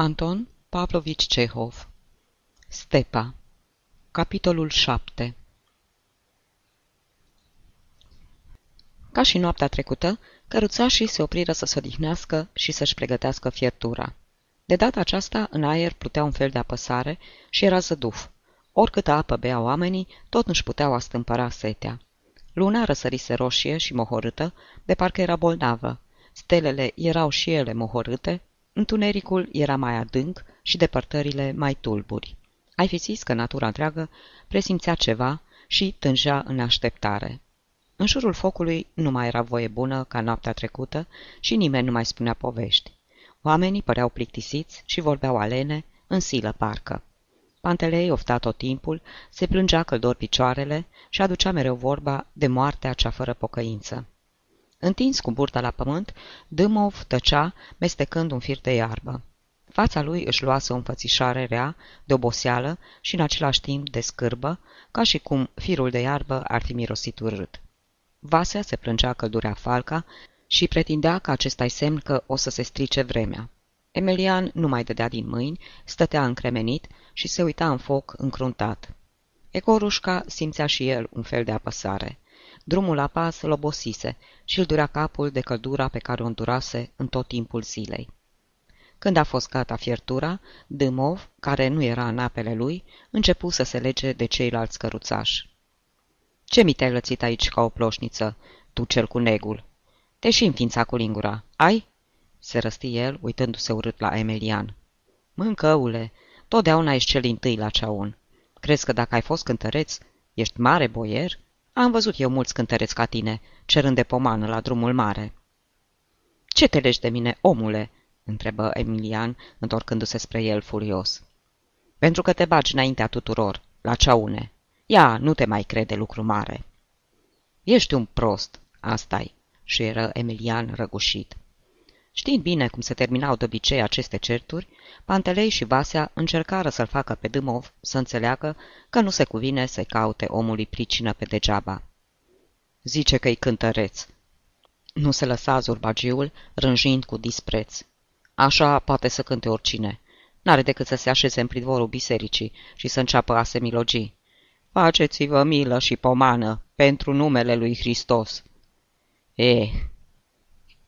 Anton Pavlovici Cehov Stepa Capitolul 7 Ca și noaptea trecută, căruțașii se opriră să se odihnească și să-și pregătească fiertura. De data aceasta, în aer plutea un fel de apăsare și era zăduf. Oricâtă apă bea oamenii, tot nu-și puteau astâmpăra setea. Luna răsărise roșie și mohorâtă, de parcă era bolnavă. Stelele erau și ele mohorâte, Întunericul era mai adânc și depărtările mai tulburi. Ai fi zis că natura întreagă presimțea ceva și tângea în așteptare. În jurul focului nu mai era voie bună ca noaptea trecută și nimeni nu mai spunea povești. Oamenii păreau plictisiți și vorbeau alene, în silă parcă. Pantelei ofta tot timpul, se plângea căldor picioarele și aducea mereu vorba de moartea cea fără pocăință. Întins cu burta la pământ, Dâmov tăcea, mestecând un fir de iarbă. Fața lui își luase o înfățișare rea, de oboseală și în același timp de scârbă, ca și cum firul de iarbă ar fi mirosit urât. Vasea se plângea căldurea falca și pretindea că acesta-i semn că o să se strice vremea. Emelian nu mai dădea din mâini, stătea încremenit și se uita în foc încruntat. Ecorușca simțea și el un fel de apăsare. Drumul la pas îl obosise și îl durea capul de căldura pe care o îndurase în tot timpul zilei. Când a fost gata fiertura, Dâmov, care nu era în apele lui, începu să se lege de ceilalți căruțași. Ce mi te-ai lățit aici ca o ploșniță, tu cel cu negul? Te și înființa cu lingura. Ai?" se răsti el, uitându-se urât la Emelian. Mâncăule, totdeauna ești cel din tâi la ceaun. Crezi că dacă ai fost cântăreț, ești mare boier?" Am văzut eu mulți cântăreți ca tine, cerând de pomană la drumul mare. Ce te legi de mine, omule?" întrebă Emilian, întorcându-se spre el furios. Pentru că te bagi înaintea tuturor, la ceaune. Ia, nu te mai crede lucru mare." Ești un prost, asta-i," și era Emilian răgușit. Știind bine cum se terminau de obicei aceste certuri, Pantelei și Vasea încercară să-l facă pe Dâmov să înțeleagă că nu se cuvine să caute omului pricină pe degeaba. Zice că-i cântăreț. Nu se lăsa zurbagiul, rânjind cu dispreț. Așa poate să cânte oricine. N-are decât să se așeze în pridvorul bisericii și să înceapă asemilogii. Faceți-vă milă și pomană pentru numele lui Hristos. E,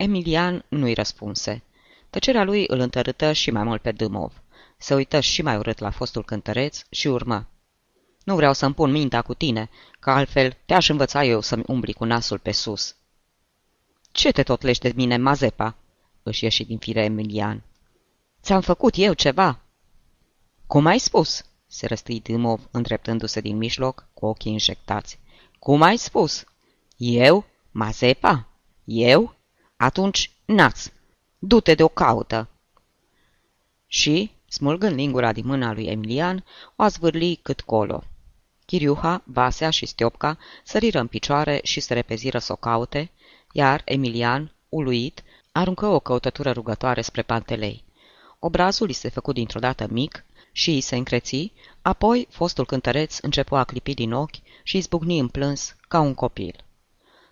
Emilian nu-i răspunse. Tăcerea lui îl întărâtă și mai mult pe Dâmov. Se uită și mai urât la fostul cântăreț și urmă. Nu vreau să-mi pun mintea cu tine, că altfel te-aș învăța eu să-mi umbli cu nasul pe sus." Ce te tot lești de mine, Mazepa?" își ieși din fire Emilian. Ți-am făcut eu ceva?" Cum ai spus?" se răstui Dâmov, îndreptându-se din mijloc, cu ochii injectați. Cum ai spus?" Eu? Mazepa? Eu? Atunci, nați, du-te de o caută. Și, smulgând lingura din mâna lui Emilian, o zvârli cât colo. Chiriuha, Vasea și Stiopca săriră în picioare și se repeziră să o caute, iar Emilian, uluit, aruncă o căutătură rugătoare spre Pantelei. Obrazul îi se făcu dintr-o dată mic și îi se încreți, apoi fostul cântăreț începu a clipi din ochi și izbucni în plâns ca un copil.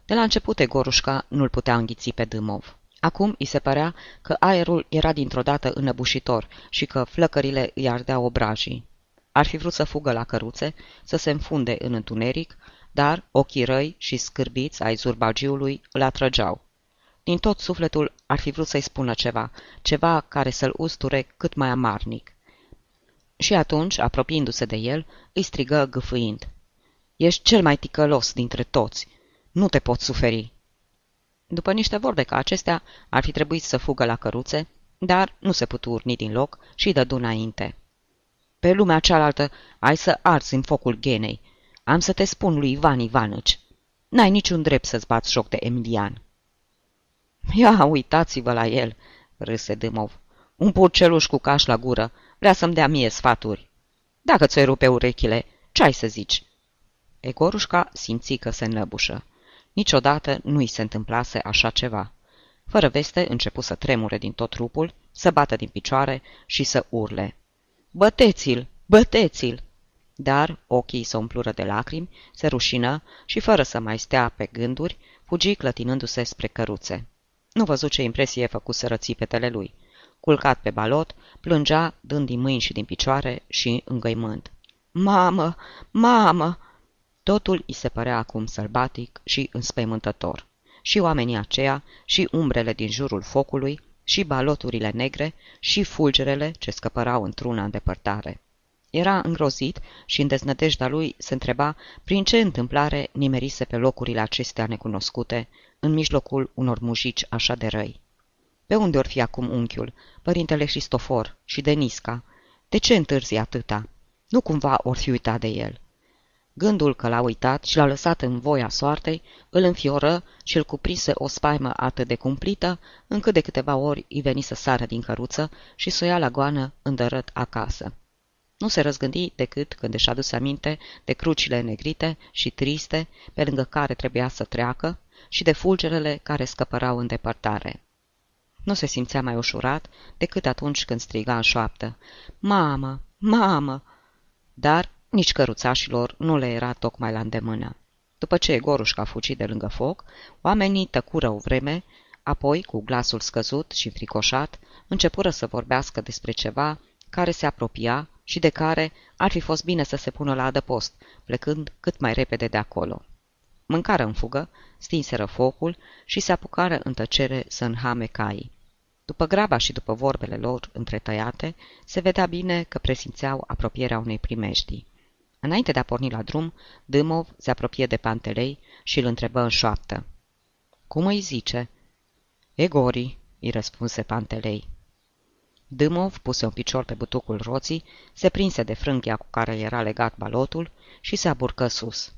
De la început Egorușca nu-l putea înghiți pe Dâmov. Acum îi se părea că aerul era dintr-o dată înăbușitor și că flăcările îi ardeau obrajii. Ar fi vrut să fugă la căruțe, să se înfunde în întuneric, dar ochii răi și scârbiți ai zurbagiului îl atrăgeau. Din tot sufletul ar fi vrut să-i spună ceva, ceva care să-l usture cât mai amarnic. Și atunci, apropiindu-se de el, îi strigă gâfâind. Ești cel mai ticălos dintre toți. Nu te pot suferi." După niște vorbe ca acestea, ar fi trebuit să fugă la căruțe, dar nu se putu urni din loc și dădu înainte. Pe lumea cealaltă ai să arzi în focul genei. Am să te spun lui Ivan Ivanăci. N-ai niciun drept să-ți bați joc de Emilian." Ia, uitați-vă la el!" râse Dâmov. Un purceluș cu caș la gură. Vrea să-mi dea mie sfaturi. Dacă ți-o rupe urechile, ce ai să zici?" Egorușca simți că se năbușă. Niciodată nu i se întâmplase așa ceva. Fără veste, începu să tremure din tot trupul, să bată din picioare și să urle. Băteți-l! Băteți-l! Dar ochii se umplură de lacrimi, se rușină și, fără să mai stea pe gânduri, fugi clătinându-se spre căruțe. Nu văzut ce impresie făcut să rății petele lui. culcat pe balot, plângea, dând din mâini și din picioare și îngăimând. Mamă! Mamă! Totul îi se părea acum sălbatic și înspăimântător. Și oamenii aceia, și umbrele din jurul focului, și baloturile negre, și fulgerele ce scăpărau într-una în depărtare. Era îngrozit și în deznădejdea lui se întreba prin ce întâmplare nimerise pe locurile acestea necunoscute, în mijlocul unor mujici așa de răi. Pe unde or fi acum unchiul, părintele Cristofor și Denisca? De ce întârzi atâta? Nu cumva or fi uitat de el. Gândul că l-a uitat și l-a lăsat în voia soartei, îl înfioră și îl cuprinse o spaimă atât de cumplită, încât de câteva ori îi veni să sară din căruță și să o ia la goană îndărât acasă. Nu se răzgândi decât când își aduse aminte de crucile negrite și triste pe lângă care trebuia să treacă și de fulgerele care scăpărau în depărtare. Nu se simțea mai ușurat decât atunci când striga în șoaptă. Mamă! Mamă! Dar nici căruțașilor nu le era tocmai la îndemână. După ce Gorușca fugi de lângă foc, oamenii tăcură o vreme, apoi, cu glasul scăzut și fricoșat, începură să vorbească despre ceva care se apropia și de care ar fi fost bine să se pună la adăpost, plecând cât mai repede de acolo. Mâncară în fugă, stinseră focul și se apucară în tăcere să înhame caii. După graba și după vorbele lor întretăiate, se vedea bine că presimțeau apropierea unei primeștii. Înainte de a porni la drum, Dâmov se apropie de Pantelei și îl întrebă în șoaptă. Cum îi zice?" Egori," îi răspunse Pantelei. Dâmov puse un picior pe butucul roții, se prinse de frânghia cu care era legat balotul și se aburcă sus.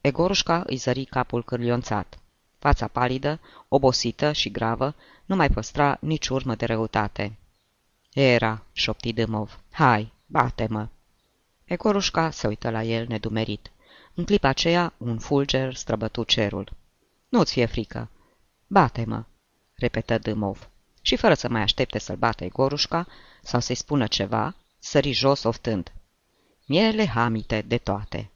Egorușca îi zări capul cârlionțat. Fața palidă, obosită și gravă, nu mai păstra nici urmă de răutate. Era, șopti Dâmov, hai, bate-mă! Egorușca se uită la el nedumerit. În clipa aceea, un fulger străbătu cerul. Nu-ți fie frică. Bate-mă, repetă Dâmov și fără să mai aștepte să-l bată Egorușca sau să-i spună ceva, sări jos oftând. Miele hamite de toate.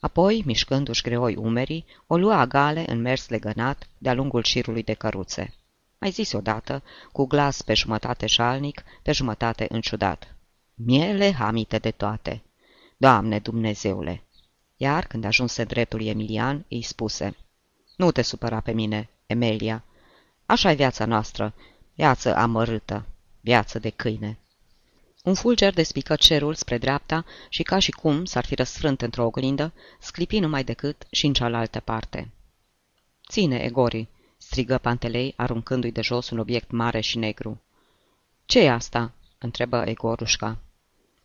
Apoi, mișcându-și greoi umerii, o lua agale în mers legănat de-a lungul șirului de căruțe. Mai zis odată, cu glas pe jumătate șalnic, pe jumătate înciudat. Miele hamite de toate. Doamne Dumnezeule! Iar, când ajunse dreptul Emilian, îi spuse, Nu te supăra pe mine, Emelia. așa e viața noastră Viață amărâtă, viață de câine. Un fulger despică cerul spre dreapta și ca și cum s-ar fi răsfrânt într-o oglindă, sclipi numai decât și în cealaltă parte. Ține, Egori!" strigă Pantelei, aruncându-i de jos un obiect mare și negru. ce e asta?" întrebă Egorușca.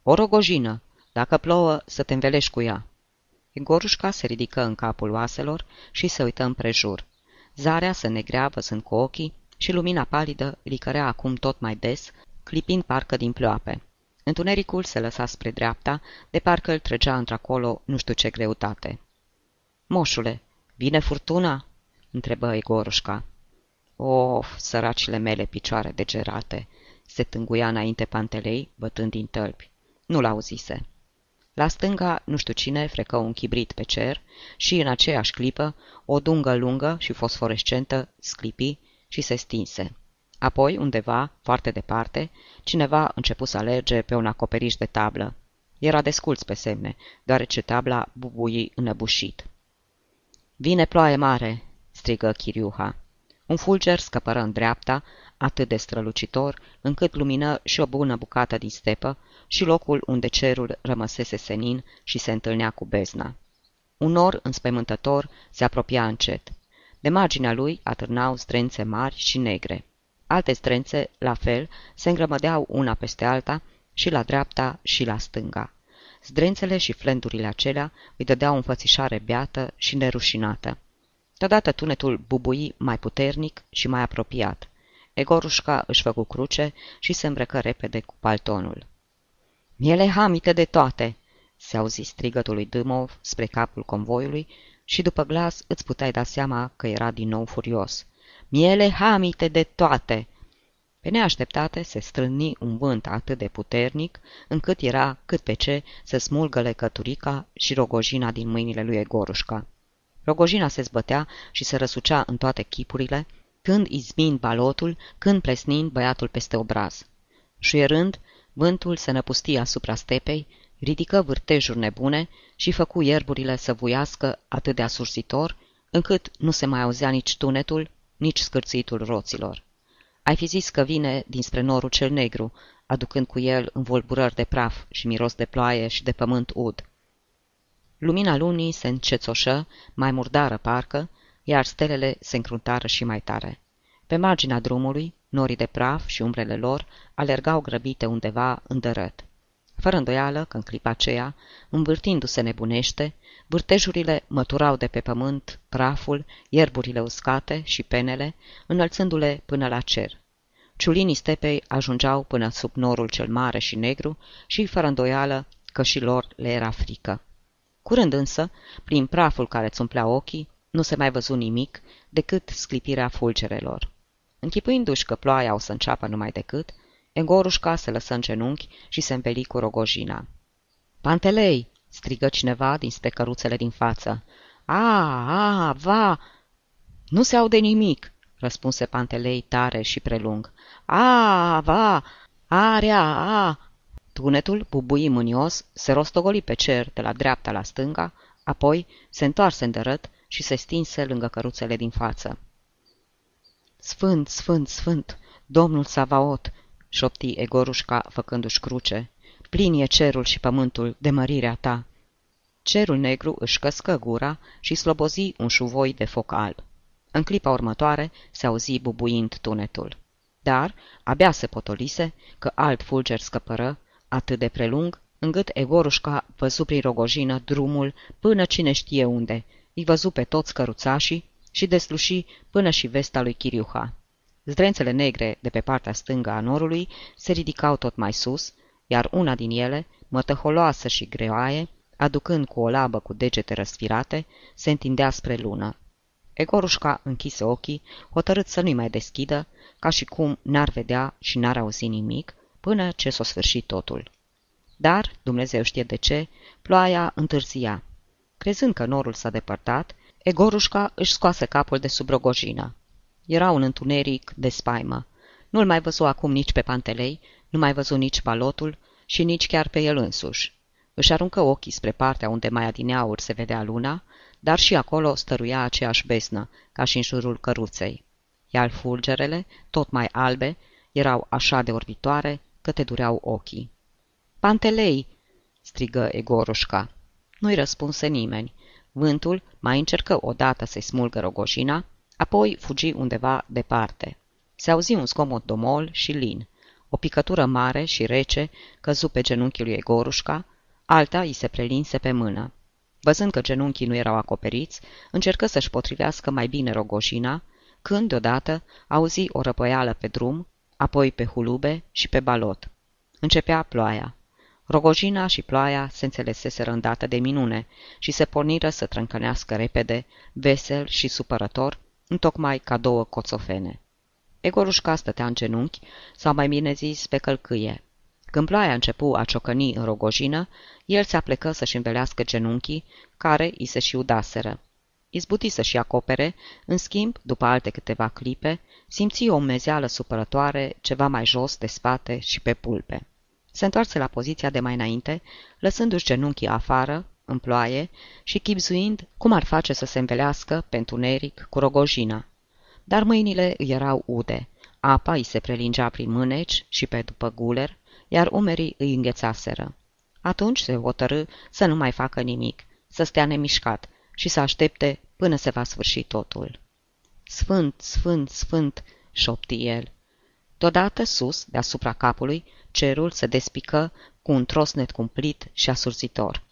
O rogojină. Dacă plouă, să te învelești cu ea." Egorușca se ridică în capul oaselor și se uită împrejur. Zarea se negrea văzând cu ochii și lumina palidă licărea acum tot mai des, clipind parcă din ploape. Întunericul se lăsa spre dreapta, de parcă îl trăgea într-acolo nu știu ce greutate. Moșule, vine furtuna?" întrebă Egorușca. Of, săracile mele picioare degerate!" se tânguia înainte pantelei, bătând din tălpi. Nu l-auzise. La stânga, nu știu cine, frecă un chibrit pe cer și, în aceeași clipă, o dungă lungă și fosforescentă sclipi și se stinse. Apoi, undeva, foarte departe, cineva începu să alerge pe un acoperiș de tablă. Era desculț pe semne, deoarece tabla bubui înăbușit. Vine ploaie mare!" strigă Chiriuha. Un fulger scăpără în dreapta, atât de strălucitor, încât lumină și o bună bucată din stepă și locul unde cerul rămăsese senin și se întâlnea cu bezna. Un nor înspăimântător se apropia încet. De marginea lui atârnau strențe mari și negre. Alte strențe, la fel, se îngrămădeau una peste alta și la dreapta și la stânga. Zdrențele și flendurile acelea îi dădeau înfățișare beată și nerușinată. Deodată tunetul bubui mai puternic și mai apropiat. Egorușca își făcu cruce și se îmbrăcă repede cu paltonul. Miele hamite de toate!" se auzi strigătul lui Dâmov spre capul convoiului și după glas îți puteai da seama că era din nou furios. Miele hamite de toate! Pe neașteptate se strâni un vânt atât de puternic, încât era cât pe ce să smulgă lecăturica și rogojina din mâinile lui Egorușca. Rogojina se zbătea și se răsucea în toate chipurile, când izmind balotul, când plesnind băiatul peste obraz. Șuierând, vântul se năpustia asupra stepei, ridică vârtejuri nebune și făcu ierburile să vuiască atât de asursitor, încât nu se mai auzea nici tunetul, nici scârțitul roților. Ai fi zis că vine dinspre norul cel negru, aducând cu el învolburări de praf și miros de ploaie și de pământ ud. Lumina lunii se încețoșă, mai murdară parcă, iar stelele se încruntară și mai tare. Pe marginea drumului, norii de praf și umbrele lor alergau grăbite undeva în dărăt. Fără îndoială că în clipa aceea, învârtindu-se nebunește, vârtejurile măturau de pe pământ praful, ierburile uscate și penele, înălțându-le până la cer. Ciulinii stepei ajungeau până sub norul cel mare și negru și, fără îndoială, că și lor le era frică. Curând însă, prin praful care îți umplea ochii, nu se mai văzu nimic decât sclipirea fulgerelor. Închipuindu-și că ploaia o să înceapă numai decât, Engorușca se lăsă în genunchi și se înveli cu rogojina. Pantelei!" strigă cineva dinspre căruțele din față. A, a, va!" Nu se aude nimic!" răspunse Pantelei tare și prelung. A, va! Area, a! Tunetul, bubui mânios, se rostogoli pe cer de la dreapta la stânga, apoi se întoarse îndărât și se stinse lângă căruțele din față. Sfânt, sfânt, sfânt, domnul Savaot, șopti Egorușca făcându-și cruce, plin e cerul și pământul de mărirea ta. Cerul negru își căscă gura și slobozi un șuvoi de foc alb. În clipa următoare se auzi bubuind tunetul. Dar abia se potolise că alt fulger scăpără, atât de prelung, încât Egorușca văzu prin rogojină drumul până cine știe unde, îi văzu pe toți căruțașii și desluși până și vesta lui Chiriuha. Zdrențele negre de pe partea stângă a norului se ridicau tot mai sus, iar una din ele, mătăholoasă și greoaie, aducând cu o labă cu degete răsfirate, se întindea spre lună. Egorușca închise ochii, hotărât să nu-i mai deschidă, ca și cum n-ar vedea și n-ar auzi nimic, până ce s-o sfârșit totul. Dar, Dumnezeu știe de ce, ploaia întârzia. Crezând că norul s-a depărtat, Egorușca își scoase capul de sub rogojină. Era un întuneric de spaimă. Nu-l mai văzu acum nici pe Pantelei, nu mai văzu nici balotul și nici chiar pe el însuși. Își aruncă ochii spre partea unde mai adineauri se vedea luna, dar și acolo stăruia aceeași besnă, ca și în jurul căruței. Iar fulgerele, tot mai albe, erau așa de orbitoare că te dureau ochii. Pantelei!" strigă Egorușca. Nu-i răspunse nimeni. Vântul mai încercă odată să-i smulgă rogoșina, apoi fugi undeva departe. Se auzi un scomot domol și lin. O picătură mare și rece căzu pe genunchiul lui Egorușca, alta îi se prelinse pe mână. Văzând că genunchii nu erau acoperiți, încercă să-și potrivească mai bine rogoșina, când, deodată, auzi o răpăială pe drum, apoi pe hulube și pe balot. Începea ploaia. Rogojina și ploaia se înțeleseseră îndată de minune și se porniră să trâncănească repede, vesel și supărător, întocmai ca două coțofene. Egorușca stătea în genunchi, sau mai bine zis pe călcâie. Când ploaia începu a ciocăni în rogojină, el se aplecă să-și învelească genunchii, care îi se și udaseră. Izbuti să-și acopere, în schimb, după alte câteva clipe, simți o umezeală supărătoare ceva mai jos de spate și pe pulpe. Se întoarse la poziția de mai înainte, lăsându-și genunchii afară, în ploaie, și chipzuind cum ar face să se învelească pentru neric cu rogojina. Dar mâinile îi erau ude, apa îi se prelingea prin mâneci și pe după guler, iar umerii îi înghețaseră. Atunci se hotărâ să nu mai facă nimic, să stea nemișcat și să aștepte până se va sfârși totul. Sfânt, sfânt, sfânt, șopti el. Deodată sus, deasupra capului, cerul se despică cu un trosnet cumplit și asurzitor.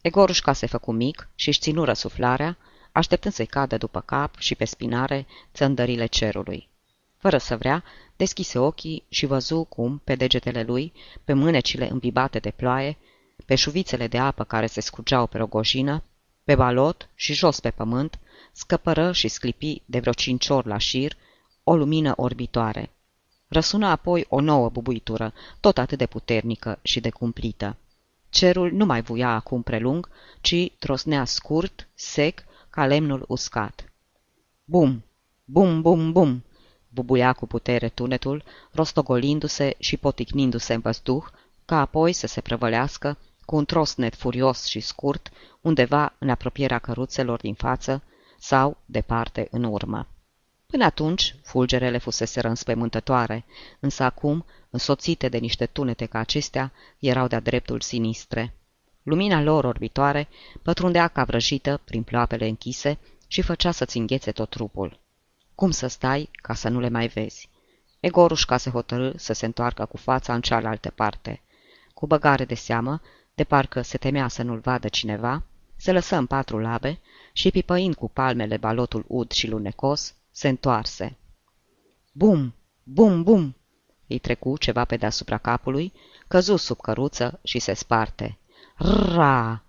Egorușca se făcu mic și își ținu răsuflarea, așteptând să-i cadă după cap și pe spinare țăndările cerului. Fără să vrea, deschise ochii și văzu cum, pe degetele lui, pe mânecile îmbibate de ploaie, pe șuvițele de apă care se scurgeau pe rogojină, pe balot și jos pe pământ, scăpără și sclipi de vreo cinci ori la șir o lumină orbitoare. Răsună apoi o nouă bubuitură, tot atât de puternică și de cumplită. Cerul nu mai vuia acum prelung, ci trosnea scurt, sec, ca lemnul uscat. Bum, bum, bum, bum, bubuia cu putere tunetul, rostogolindu-se și poticnindu-se în văzduh, ca apoi să se prăvălească, cu un trosnet furios și scurt, undeva în apropierea căruțelor din față sau, departe, în urmă. Până atunci, fulgerele fusese înspăimântătoare, însă acum, însoțite de niște tunete ca acestea, erau de-a dreptul sinistre. Lumina lor orbitoare pătrundea ca vrăjită prin ploapele închise și făcea să-ți înghețe tot trupul. Cum să stai ca să nu le mai vezi? Egorușca se hotărâ să se întoarcă cu fața în cealaltă parte. Cu băgare de seamă, de parcă se temea să nu-l vadă cineva, se lăsă în patru labe și, pipăind cu palmele balotul ud și lunecos, se întoarse. Bum! Bum! Bum! Îi trecu ceva pe deasupra capului, căzu sub căruță și se sparte. Ra!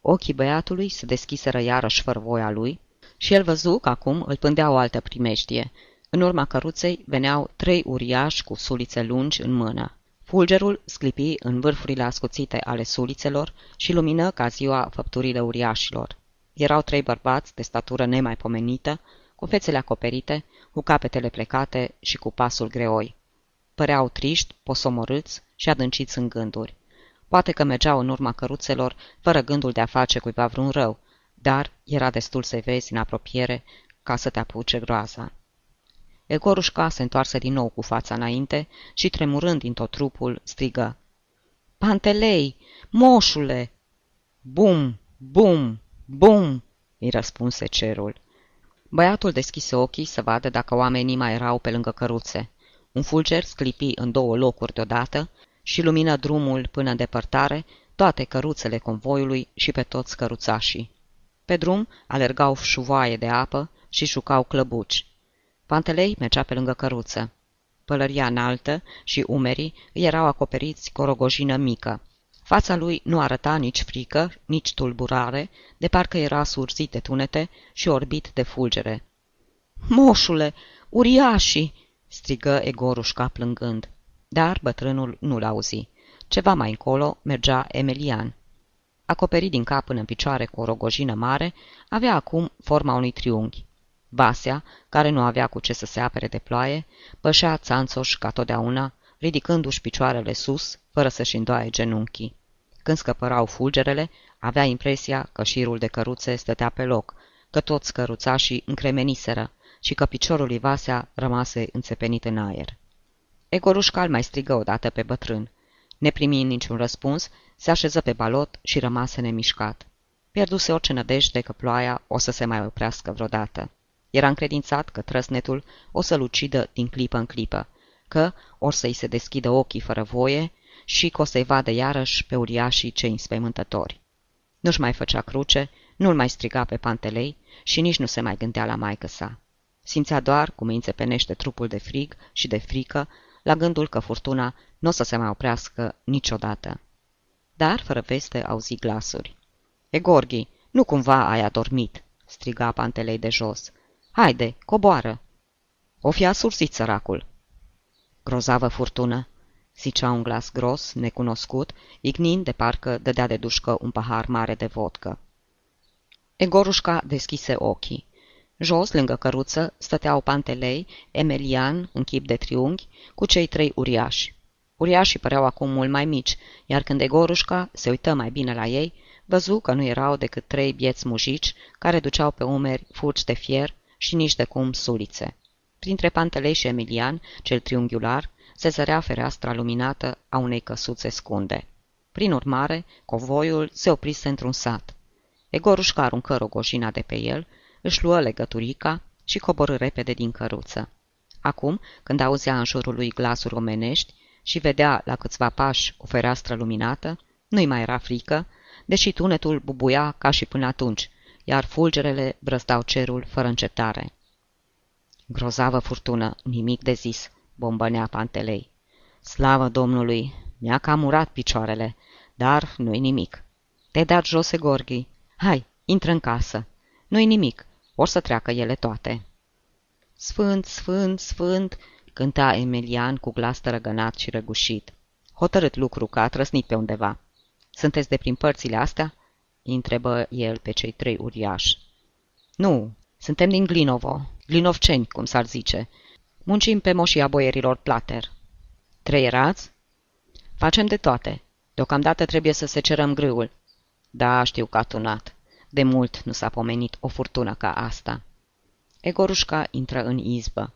Ochii băiatului se deschiseră iarăși fără voia lui și el văzu că acum îl pândea o altă primejdie. În urma căruței veneau trei uriași cu sulițe lungi în mână. Fulgerul sclipi în vârfurile ascuțite ale sulițelor și lumină ca ziua făpturile uriașilor. Erau trei bărbați de statură nemaipomenită, cu fețele acoperite, cu capetele plecate și cu pasul greoi. Păreau triști, posomorâți și adânciți în gânduri. Poate că mergeau în urma căruțelor, fără gândul de a face cuiva vreun rău, dar era destul să vezi în apropiere ca să te apuce groaza. Egorușca se întoarse din nou cu fața înainte și, tremurând din tot trupul, strigă. Pantelei! Moșule! Bum! Bum! Bum! îi răspunse cerul. Băiatul deschise ochii să vadă dacă oamenii mai erau pe lângă căruțe. Un fulger sclipi în două locuri deodată și lumină drumul până în depărtare, toate căruțele convoiului și pe toți căruțașii. Pe drum alergau șuvoaie de apă și jucau clăbuci. Pantelei mergea pe lângă căruță. Pălăria înaltă și umerii îi erau acoperiți cu o rogojină mică. Fața lui nu arăta nici frică, nici tulburare, de parcă era surzit de tunete și orbit de fulgere. Moșule, uriașii!" strigă Egorușca plângând. Dar bătrânul nu-l auzi. Ceva mai încolo mergea Emelian. Acoperit din cap până în picioare cu o rogojină mare, avea acum forma unui triunghi. Vasea, care nu avea cu ce să se apere de ploaie, pășea țanțoș ca totdeauna, ridicându-și picioarele sus, fără să-și îndoaie genunchii. Când scăpărau fulgerele, avea impresia că șirul de căruțe stătea pe loc, că toți căruțașii încremeniseră și că piciorul lui Vasea rămase înțepenit în aer. Egorușcal mai strigă odată pe bătrân. Neprimind niciun răspuns, se așeză pe balot și rămase nemișcat. Pierduse orice nădejde că ploaia o să se mai oprească vreodată. Era încredințat că trăsnetul o să-l ucidă din clipă în clipă, că or să-i se deschidă ochii fără voie și că o să-i vadă iarăși pe uriașii cei înspăimântători. Nu-și mai făcea cruce, nu-l mai striga pe pantelei și nici nu se mai gândea la maică sa. Simțea doar cum îi înțepenește trupul de frig și de frică la gândul că furtuna nu o să se mai oprească niciodată. Dar, fără veste, auzi glasuri. E Gorghi, nu cumva ai adormit?" striga pantelei de jos. Haide, coboară!" O fi asursit săracul." Grozavă furtună!" Zicea un glas gros, necunoscut, ignind de parcă dădea de dușcă un pahar mare de vodcă. Egorușca deschise ochii. Jos, lângă căruță, stăteau pantelei, Emelian, în chip de triunghi, cu cei trei uriași. Uriașii păreau acum mult mai mici, iar când Egorușca se uită mai bine la ei, văzu că nu erau decât trei bieți mujici care duceau pe umeri furci de fier și nici de cum sulițe. Printre Pantelei și Emilian, cel triunghiular, se zărea fereastra luminată a unei căsuțe scunde. Prin urmare, covoiul se oprise într-un sat. Egorușca aruncă rogoșina de pe el, își luă legăturica și coborâ repede din căruță. Acum, când auzea în jurul lui glasuri omenești și vedea la câțiva pași o fereastră luminată, nu-i mai era frică, deși tunetul bubuia ca și până atunci, iar fulgerele brăzdau cerul fără încetare. Grozavă furtună, nimic de zis, bombănea Pantelei. Slavă Domnului, mi-a cam urat picioarele, dar nu-i nimic. Te-ai dat jos, Gorghi. Hai, intră în casă. Nu-i nimic, or să treacă ele toate. Sfânt, sfânt, sfânt, cânta Emilian cu glas tărăgănat și răgușit. Hotărât lucru că a trăsnit pe undeva. Sunteți de prin părțile astea? îi întrebă el pe cei trei uriași. Nu, suntem din Glinovo, glinovceni, cum s-ar zice. Muncim pe moșia boierilor Plater. Trei erați? Facem de toate. Deocamdată trebuie să se cerăm grâul. Da, știu că a tunat. De mult nu s-a pomenit o furtună ca asta. Egorușca intră în izbă.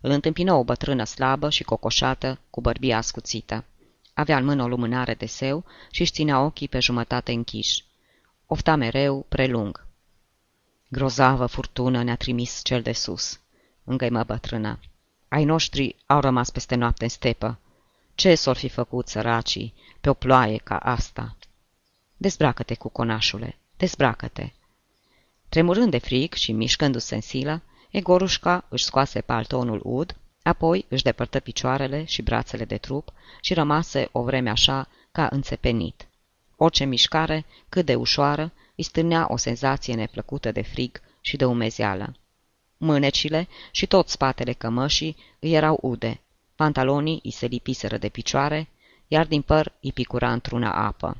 Îl întâmpină o bătrână slabă și cocoșată, cu bărbia ascuțită. Avea în mână o lumânare de seu și își ținea ochii pe jumătate închiși. Ofta mereu, prelung. Grozavă furtună ne-a trimis cel de sus, îngăimă bătrâna. Ai noștri au rămas peste noapte în stepă. Ce s-or fi făcut săracii pe o ploaie ca asta? Dezbracă-te cu conașule, dezbracă-te. Tremurând de fric și mișcându-se în silă, Egorușca își scoase paltonul ud, apoi își depărtă picioarele și brațele de trup și rămase o vreme așa ca înțepenit. Orice mișcare, cât de ușoară, îi stârnea o senzație neplăcută de frig și de umezeală. Mânecile și tot spatele cămășii îi erau ude, pantalonii îi se lipiseră de picioare, iar din păr îi picura într-una apă.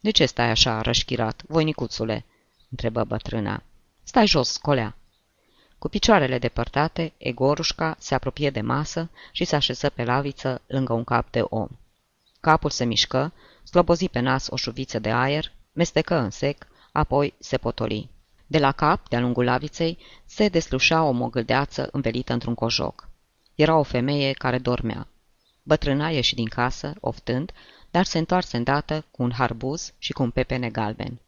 De ce stai așa rășchirat, voinicuțule?" întrebă bătrâna. Stai jos, colea." Cu picioarele depărtate, Egorușca se apropie de masă și se așeză pe laviță lângă un cap de om. Capul se mișcă, slobozi pe nas o șuviță de aer, mestecă în sec, apoi se potoli. De la cap, de-a lungul laviței, se deslușea o mogâldeață învelită într-un cojoc. Era o femeie care dormea. Bătrâna ieși din casă, oftând, dar se întoarse îndată cu un harbuz și cu un pepene galben.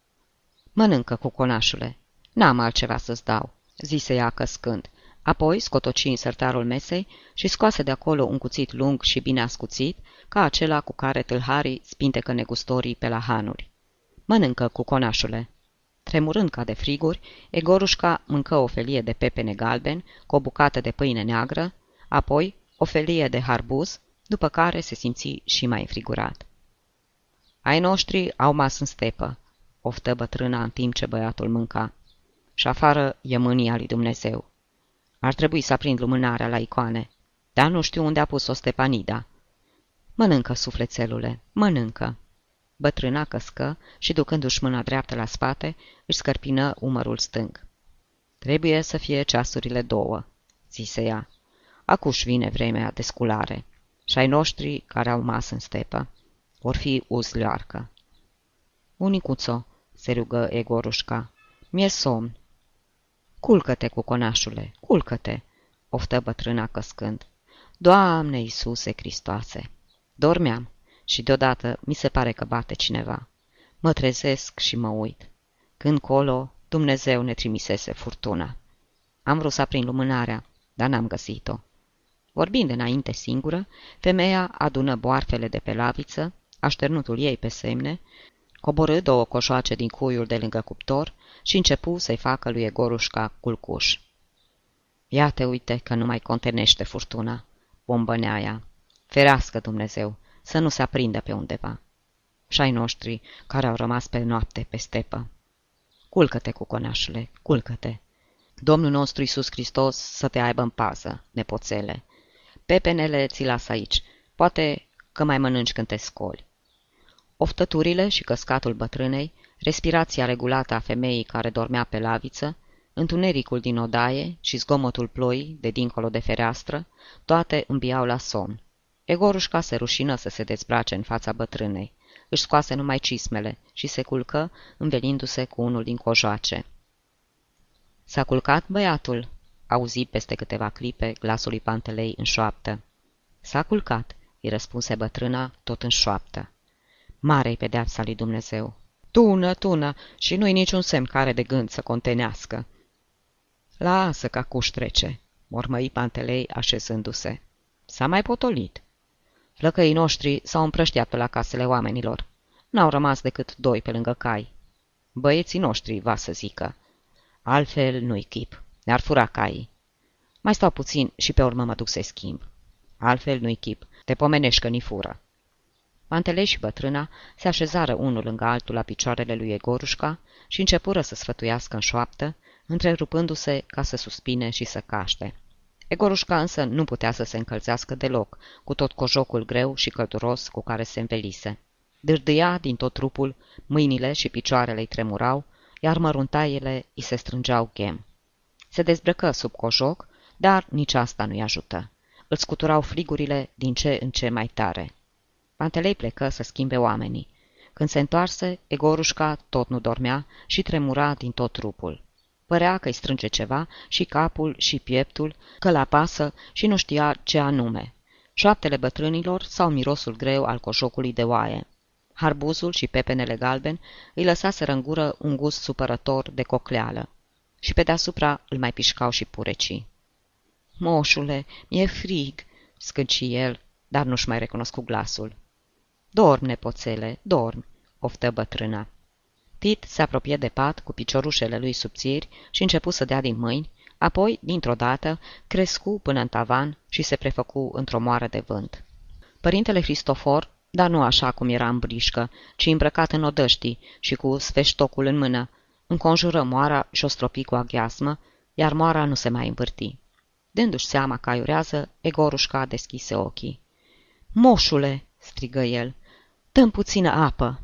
Mănâncă, cu conașule. N-am altceva să-ți dau," zise ea căscând. Apoi scotoci în sertarul mesei și scoase de acolo un cuțit lung și bine ascuțit, ca acela cu care tâlharii spintecă negustorii pe la hanuri. Mănâncă, cu conașule. Tremurând ca de friguri, Egorușca mâncă o felie de pepene galben cu o bucată de pâine neagră, apoi o felie de harbuz, după care se simți și mai frigurat. Ai noștri au mas în stepă, oftă bătrâna în timp ce băiatul mânca. Și afară e mânia lui Dumnezeu. Ar trebui să aprind lumânarea la icoane, dar nu știu unde a pus-o Stepanida. Mănâncă, sufletelule, mănâncă. Bătrâna căscă și, ducându-și mâna dreaptă la spate, își scărpină umărul stâng. Trebuie să fie ceasurile două, zise ea. Acuși vine vremea de sculare și ai noștri care au mas în stepă. Vor fi uzleoarcă. Unicuțo, se rugă Egorușca, mie somn. Culcă-te cu conașule, culcă-te, oftă bătrâna căscând. Doamne Iisuse Hristoase! Dormeam și deodată mi se pare că bate cineva. Mă trezesc și mă uit. Când colo, Dumnezeu ne trimisese furtuna. Am vrut să aprind lumânarea, dar n-am găsit-o. Vorbind înainte singură, femeia adună boarfele de pe laviță, așternutul ei pe semne, coborâ două coșoace din cuiul de lângă cuptor și începu să-i facă lui Egorușca culcuș. Ia te uite că nu mai contenește furtuna, bombănea ea. Ferească Dumnezeu, să nu se aprindă pe undeva. Și ai noștri care au rămas pe noapte pe stepă. Culcă-te, cuconașule, culcă-te. Domnul nostru Iisus Hristos să te aibă în pază, nepoțele. Pepenele ți las aici, poate că mai mănânci când te scoli. Oftăturile și căscatul bătrânei, respirația regulată a femeii care dormea pe laviță, întunericul din odaie și zgomotul ploii de dincolo de fereastră, toate îmbiau la somn. Egorușca se rușină să se dezbrace în fața bătrânei. Își scoase numai cismele și se culcă, învelindu-se cu unul din cojoace. S-a culcat băiatul?" auzi peste câteva clipe glasul lui Pantelei în șoaptă. S-a culcat," îi răspunse bătrâna, tot în șoaptă. Mare-i pedeapsa lui Dumnezeu. Tună, tună, și nu-i niciun semn care de gând să contenească. Lasă ca cuș trece, mormăi Pantelei așezându-se. S-a mai potolit. Flăcăii noștri s-au împrăștiat pe la casele oamenilor. N-au rămas decât doi pe lângă cai. Băieții noștri, va să zică. Altfel nu-i chip. Ne-ar fura caii. Mai stau puțin și pe urmă mă duc să-i schimb. Altfel nu-i chip. Te pomenești că ni fură. Pantelei și bătrâna se așezară unul lângă altul la picioarele lui Egorușca și începură să sfătuiască în șoaptă, întrerupându-se ca să suspine și să caște. Egorușca însă nu putea să se încălzească deloc, cu tot cojocul greu și călduros cu care se învelise. Dârdâia din tot trupul, mâinile și picioarele îi tremurau, iar măruntaiele îi se strângeau ghem. Se dezbrăcă sub cojoc, dar nici asta nu-i ajută. Îl scuturau frigurile din ce în ce mai tare. Pantelei plecă să schimbe oamenii. Când se întoarse, Egorușca tot nu dormea și tremura din tot trupul. Părea că îi strânge ceva, și capul, și pieptul, că la pasă și nu știa ce anume. Șoaptele bătrânilor sau mirosul greu al coșocului de oaie. Harbuzul și pepenele galben îi lăsaseră în gură un gust supărător de cocleală. Și pe deasupra îl mai pișcau și purecii. Moșule, mi-e frig!" scâci el, dar nu-și mai recunoscu glasul. Dorm, nepoțele, dorm!" oftă bătrâna. Tit se apropie de pat cu piciorușele lui subțiri și începu să dea din mâini, apoi, dintr-o dată, crescu până în tavan și se prefăcu într-o moară de vânt. Părintele Cristofor, dar nu așa cum era în brișcă, ci îmbrăcat în odăștii și cu sfeștocul în mână, înconjură moara și o stropi cu aghiasmă, iar moara nu se mai învârti. Dându-și seama că aiurează, Egorușca deschise ochii. Moșule!" strigă el. Dăm puțină apă!"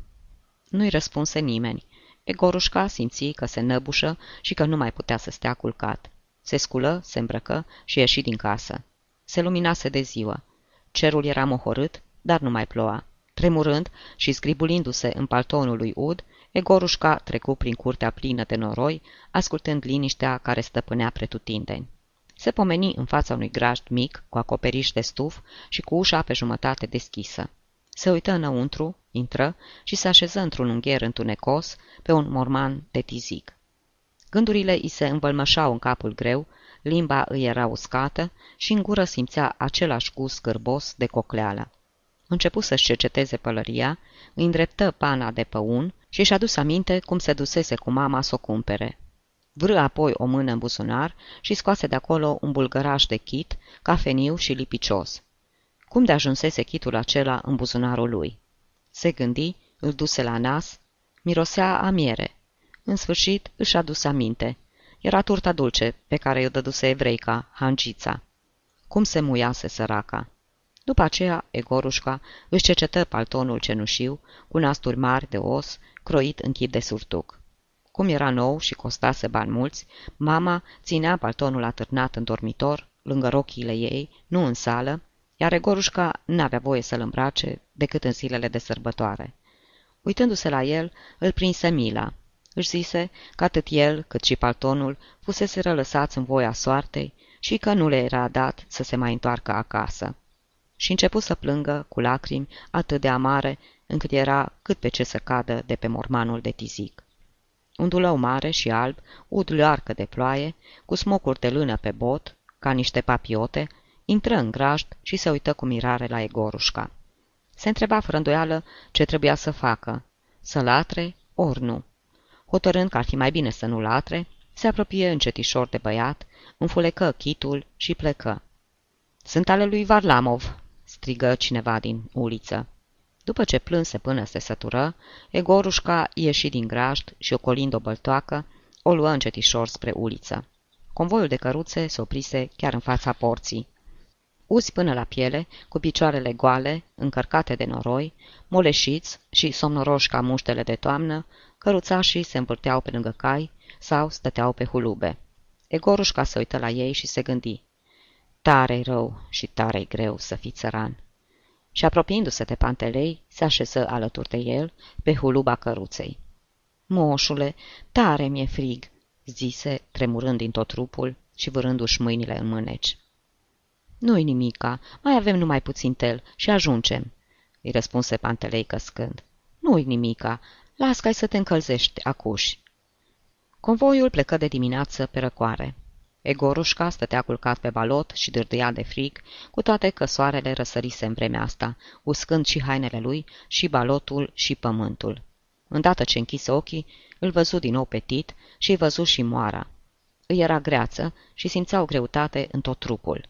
Nu-i răspunse nimeni. Egorușca simți că se năbușă și că nu mai putea să stea culcat. Se sculă, se îmbrăcă și ieși din casă. Se luminase de ziua. Cerul era mohorât, dar nu mai ploua. Tremurând și scribulindu-se în paltonul lui Ud, Egorușca trecu prin curtea plină de noroi, ascultând liniștea care stăpânea pretutindeni. Se pomeni în fața unui grajd mic, cu acoperiș de stuf și cu ușa pe jumătate deschisă. Se uită înăuntru, intră și se așeză într-un ungher întunecos pe un morman de tizic. Gândurile îi se învălmășau în capul greu, limba îi era uscată și în gură simțea același gust scârbos de cocleală. Începu să-și cerceteze pălăria, îi îndreptă pana de păun și și-a dus aminte cum se dusese cu mama să o cumpere. Vră apoi o mână în buzunar și scoase de acolo un bulgăraș de chit, cafeniu și lipicios. Cum de ajunsese chitul acela în buzunarul lui? Se gândi, îl duse la nas, mirosea a miere. În sfârșit își aduse aminte. Era turta dulce pe care i-o dăduse evreica, hangița. Cum se muiase săraca? După aceea, Egorușca își cecetă paltonul cenușiu, cu nasturi mari de os, croit în chip de surtuc. Cum era nou și costase bani mulți, mama ținea paltonul atârnat în dormitor, lângă rochiile ei, nu în sală, iar Egorușca n-avea voie să-l îmbrace decât în zilele de sărbătoare. Uitându-se la el, îl prinse mila. Își zise că atât el cât și paltonul fusese rălăsați în voia soartei și că nu le era dat să se mai întoarcă acasă. Și începu să plângă cu lacrimi atât de amare încât era cât pe ce să cadă de pe mormanul de tizic. Un dulău mare și alb, ud learcă de ploaie, cu smocuri de lână pe bot, ca niște papiote, intră în grajd și se uită cu mirare la Egorușca. Se întreba fără îndoială ce trebuia să facă, să latre ori nu. Hotărând că ar fi mai bine să nu latre, se apropie încetișor de băiat, înfulecă chitul și plecă. Sunt ale lui Varlamov!" strigă cineva din uliță. După ce plânse până se sătură, Egorușca ieși din grajd și, ocolind o băltoacă, o luă încetișor spre uliță. Convoiul de căruțe se oprise chiar în fața porții. Uzi până la piele, cu picioarele goale, încărcate de noroi, moleșiți și somnoroși ca muștele de toamnă, căruțașii se împărteau pe lângă cai sau stăteau pe hulube. Egorușca se uită la ei și se gândi. Tare-i rău și tare-i greu să fii țăran și apropiindu-se de Pantelei, se așeză alături de el pe huluba căruței. Moșule, tare mi-e frig!" zise, tremurând din tot trupul și vârându-și mâinile în mâneci. Nu-i nimica, mai avem numai puțin tel și ajungem," îi răspunse Pantelei căscând. Nu-i nimica, las ca să te încălzești acuși." Convoiul plecă de dimineață pe răcoare. Egorușca stătea culcat pe balot și dârdâia de frig, cu toate că soarele răsărise în vremea asta, uscând și hainele lui, și balotul, și pământul. Îndată ce închise ochii, îl văzu din nou petit și îi văzu și moara. Îi era greață și simțea o greutate în tot trupul.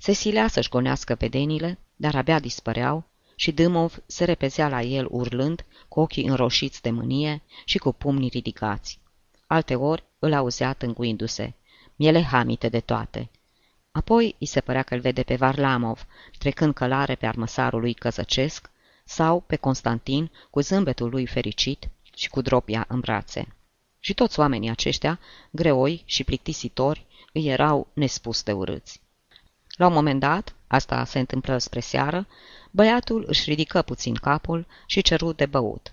Se silea să-și gonească vedenile, dar abia dispăreau și Dâmov se repezea la el urlând, cu ochii înroșiți de mânie și cu pumnii ridicați. Alte ori îl auzea tânguindu-se miele hamite de toate. Apoi îi se părea că îl vede pe Varlamov, trecând călare pe armăsarul lui căzăcesc, sau pe Constantin cu zâmbetul lui fericit și cu dropia în brațe. Și toți oamenii aceștia, greoi și plictisitori, îi erau nespus de urâți. La un moment dat, asta se întâmplă spre seară, băiatul își ridică puțin capul și ceru de băut.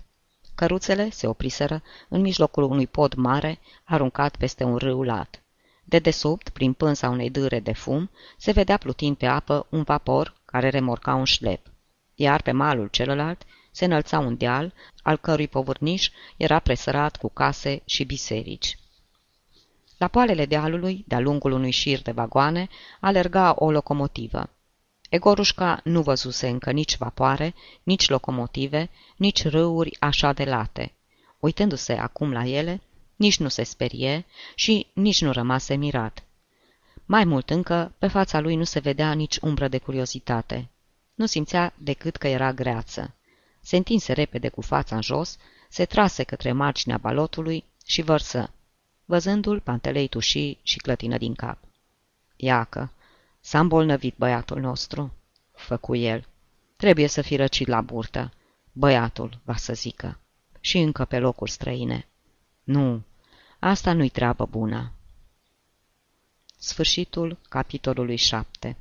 Căruțele se opriseră în mijlocul unui pod mare, aruncat peste un râu lat. De desubt, prin pânza unei dâre de fum, se vedea plutind pe apă un vapor care remorca un șlep. Iar pe malul celălalt se înălța un deal, al cărui povârniș era presărat cu case și biserici. La poalele dealului, de-a lungul unui șir de vagoane, alerga o locomotivă. Egorușca nu văzuse încă nici vapoare, nici locomotive, nici râuri așa de late. Uitându-se acum la ele, nici nu se sperie și nici nu rămase mirat. Mai mult încă, pe fața lui nu se vedea nici umbră de curiozitate. Nu simțea decât că era greață. Se întinse repede cu fața în jos, se trase către marginea balotului și vărsă. Văzându-l, pantelei tuși și clătină din cap. Iacă, s-a îmbolnăvit băiatul nostru, făcu el. Trebuie să fi răcit la burtă. Băiatul, va să zică. Și încă pe locuri străine. Nu, asta nu-i treabă bună. Sfârșitul capitolului 7